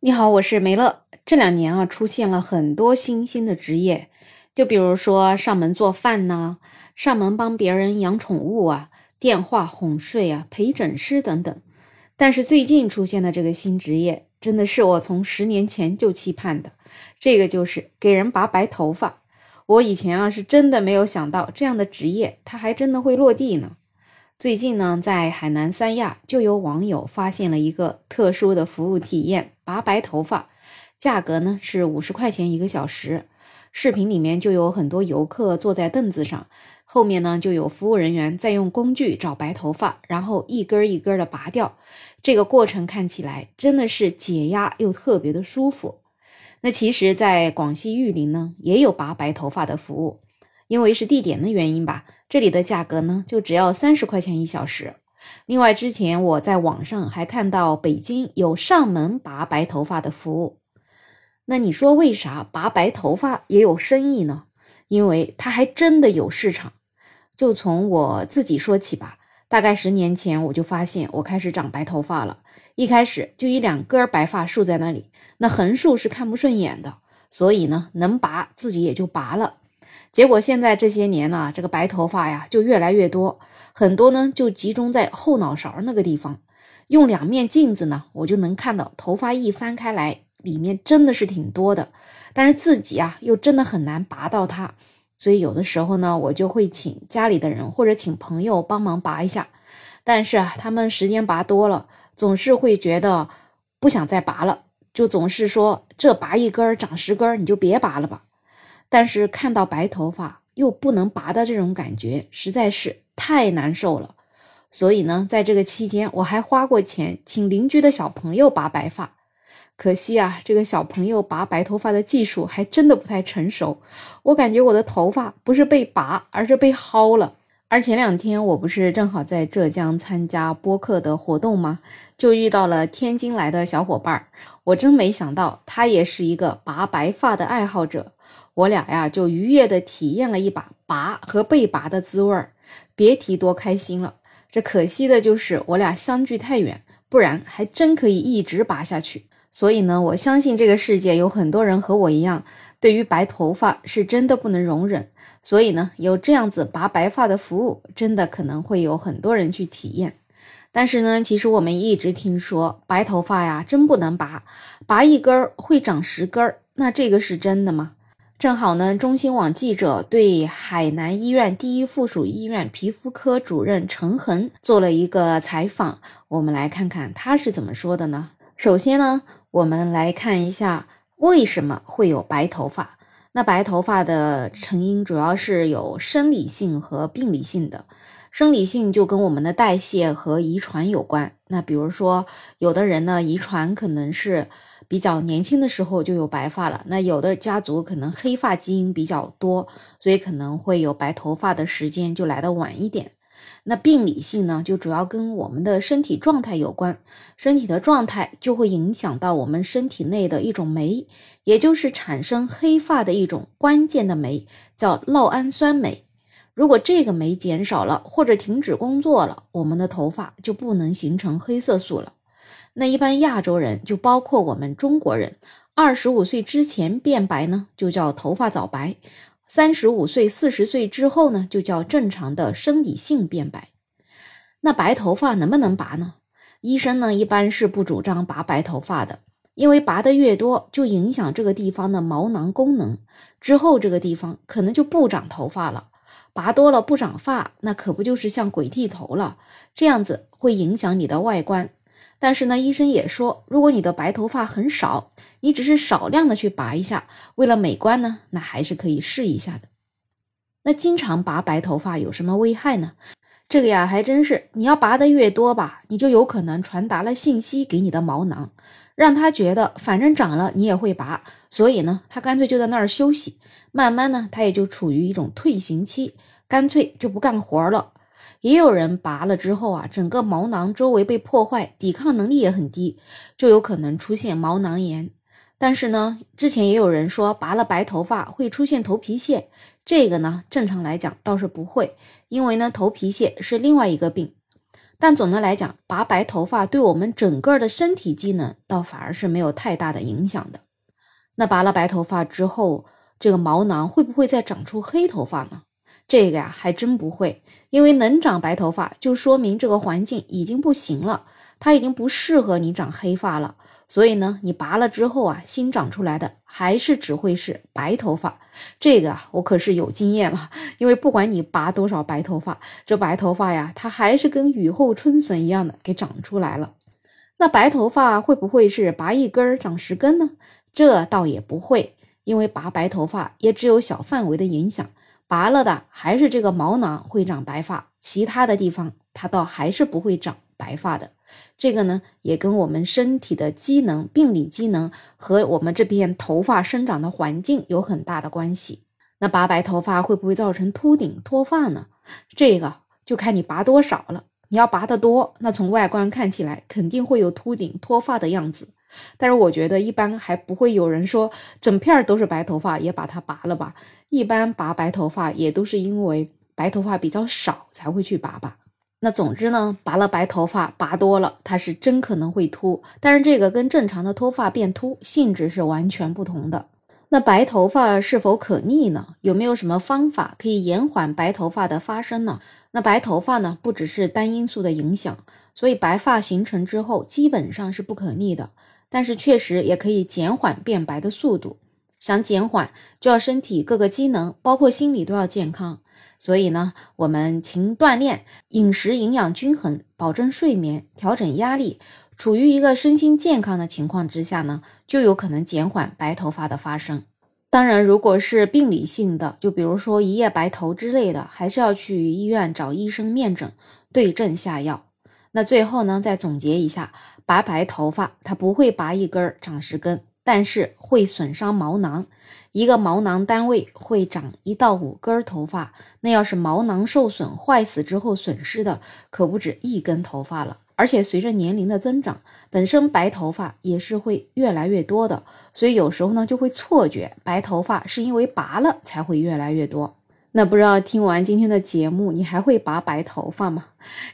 你好，我是梅乐。这两年啊，出现了很多新兴的职业，就比如说上门做饭呐，上门帮别人养宠物啊，电话哄睡啊，陪诊师等等。但是最近出现的这个新职业，真的是我从十年前就期盼的，这个就是给人拔白头发。我以前啊，是真的没有想到这样的职业，它还真的会落地呢。最近呢，在海南三亚就有网友发现了一个特殊的服务体验——拔白头发，价格呢是五十块钱一个小时。视频里面就有很多游客坐在凳子上，后面呢就有服务人员在用工具找白头发，然后一根一根的拔掉。这个过程看起来真的是解压又特别的舒服。那其实，在广西玉林呢，也有拔白头发的服务。因为是地点的原因吧，这里的价格呢就只要三十块钱一小时。另外，之前我在网上还看到北京有上门拔白头发的服务。那你说为啥拔白头发也有生意呢？因为它还真的有市场。就从我自己说起吧，大概十年前我就发现我开始长白头发了，一开始就一两根白发竖在那里，那横竖是看不顺眼的，所以呢，能拔自己也就拔了。结果现在这些年呢，这个白头发呀就越来越多，很多呢就集中在后脑勺那个地方。用两面镜子呢，我就能看到头发一翻开来，里面真的是挺多的。但是自己啊又真的很难拔到它，所以有的时候呢，我就会请家里的人或者请朋友帮忙拔一下。但是啊，他们时间拔多了，总是会觉得不想再拔了，就总是说这拔一根长十根，你就别拔了吧。但是看到白头发又不能拔的这种感觉实在是太难受了，所以呢，在这个期间我还花过钱请邻居的小朋友拔白发。可惜啊，这个小朋友拔白头发的技术还真的不太成熟，我感觉我的头发不是被拔，而是被薅了。而前两天我不是正好在浙江参加播客的活动吗？就遇到了天津来的小伙伴，我真没想到他也是一个拔白发的爱好者。我俩呀，就愉悦地体验了一把拔和被拔的滋味儿，别提多开心了。这可惜的就是我俩相距太远，不然还真可以一直拔下去。所以呢，我相信这个世界有很多人和我一样，对于白头发是真的不能容忍。所以呢，有这样子拔白发的服务，真的可能会有很多人去体验。但是呢，其实我们一直听说白头发呀，真不能拔，拔一根儿会长十根儿，那这个是真的吗？正好呢，中新网记者对海南医院第一附属医院皮肤科主任陈恒做了一个采访，我们来看看他是怎么说的呢？首先呢，我们来看一下为什么会有白头发。那白头发的成因主要是有生理性和病理性的。生理性就跟我们的代谢和遗传有关。那比如说，有的人呢，遗传可能是。比较年轻的时候就有白发了，那有的家族可能黑发基因比较多，所以可能会有白头发的时间就来的晚一点。那病理性呢，就主要跟我们的身体状态有关，身体的状态就会影响到我们身体内的一种酶，也就是产生黑发的一种关键的酶，叫酪氨酸酶。如果这个酶减少了或者停止工作了，我们的头发就不能形成黑色素了。那一般亚洲人，就包括我们中国人，二十五岁之前变白呢，就叫头发早白；三十五岁、四十岁之后呢，就叫正常的生理性变白。那白头发能不能拔呢？医生呢一般是不主张拔白头发的，因为拔的越多，就影响这个地方的毛囊功能，之后这个地方可能就不长头发了。拔多了不长发，那可不就是像鬼剃头了？这样子会影响你的外观。但是呢，医生也说，如果你的白头发很少，你只是少量的去拔一下，为了美观呢，那还是可以试一下的。那经常拔白头发有什么危害呢？这个呀，还真是，你要拔的越多吧，你就有可能传达了信息给你的毛囊，让他觉得反正长了你也会拔，所以呢，他干脆就在那儿休息，慢慢呢，他也就处于一种退行期，干脆就不干活了。也有人拔了之后啊，整个毛囊周围被破坏，抵抗能力也很低，就有可能出现毛囊炎。但是呢，之前也有人说拔了白头发会出现头皮屑，这个呢，正常来讲倒是不会，因为呢，头皮屑是另外一个病。但总的来讲，拔白头发对我们整个的身体机能倒反而是没有太大的影响的。那拔了白头发之后，这个毛囊会不会再长出黑头发呢？这个呀，还真不会，因为能长白头发，就说明这个环境已经不行了，它已经不适合你长黑发了。所以呢，你拔了之后啊，新长出来的还是只会是白头发。这个啊，我可是有经验了，因为不管你拔多少白头发，这白头发呀，它还是跟雨后春笋一样的给长出来了。那白头发会不会是拔一根长十根呢？这倒也不会，因为拔白头发也只有小范围的影响，拔了的还是这个毛囊会长白发，其他的地方它倒还是不会长白发的。这个呢，也跟我们身体的机能、病理机能和我们这片头发生长的环境有很大的关系。那拔白头发会不会造成秃顶脱发呢？这个就看你拔多少了。你要拔得多，那从外观看起来肯定会有秃顶脱发的样子。但是我觉得一般还不会有人说整片都是白头发也把它拔了吧。一般拔白头发也都是因为白头发比较少才会去拔吧。那总之呢，拔了白头发拔多了，它是真可能会秃。但是这个跟正常的脱发变秃性质是完全不同的。那白头发是否可逆呢？有没有什么方法可以延缓白头发的发生呢？那白头发呢，不只是单因素的影响，所以白发形成之后基本上是不可逆的。但是确实也可以减缓变白的速度。想减缓，就要身体各个机能，包括心理都要健康。所以呢，我们勤锻炼，饮食营养均衡，保证睡眠，调整压力，处于一个身心健康的情况之下呢，就有可能减缓白头发的发生。当然，如果是病理性的，就比如说一夜白头之类的，还是要去医院找医生面诊，对症下药。那最后呢，再总结一下，拔白头发它不会拔一根长十根，但是会损伤毛囊，一个毛囊单位会长一到五根头发。那要是毛囊受损坏死之后损失的可不止一根头发了，而且随着年龄的增长，本身白头发也是会越来越多的，所以有时候呢就会错觉白头发是因为拔了才会越来越多。那不知道听完今天的节目，你还会拔白头发吗？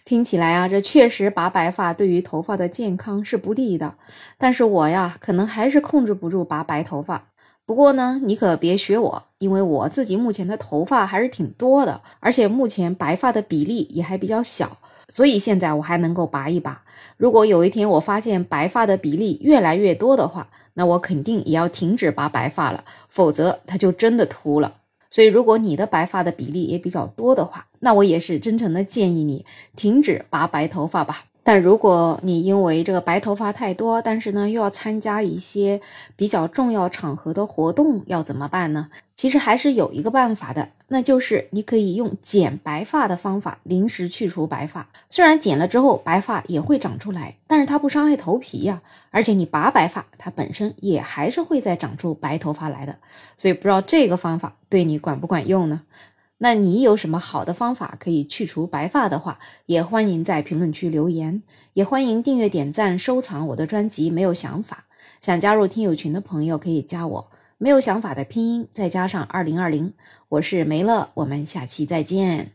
听起来啊，这确实拔白发对于头发的健康是不利的。但是我呀，可能还是控制不住拔白头发。不过呢，你可别学我，因为我自己目前的头发还是挺多的，而且目前白发的比例也还比较小，所以现在我还能够拔一拔。如果有一天我发现白发的比例越来越多的话，那我肯定也要停止拔白发了，否则它就真的秃了。所以，如果你的白发的比例也比较多的话，那我也是真诚的建议你停止拔白头发吧。但如果你因为这个白头发太多，但是呢又要参加一些比较重要场合的活动，要怎么办呢？其实还是有一个办法的，那就是你可以用剪白发的方法临时去除白发。虽然剪了之后白发也会长出来，但是它不伤害头皮呀。而且你拔白发，它本身也还是会再长出白头发来的。所以不知道这个方法对你管不管用呢？那你有什么好的方法可以去除白发的话，也欢迎在评论区留言，也欢迎订阅、点赞、收藏我的专辑。没有想法，想加入听友群的朋友可以加我。没有想法的拼音再加上二零二零，我是梅乐，我们下期再见。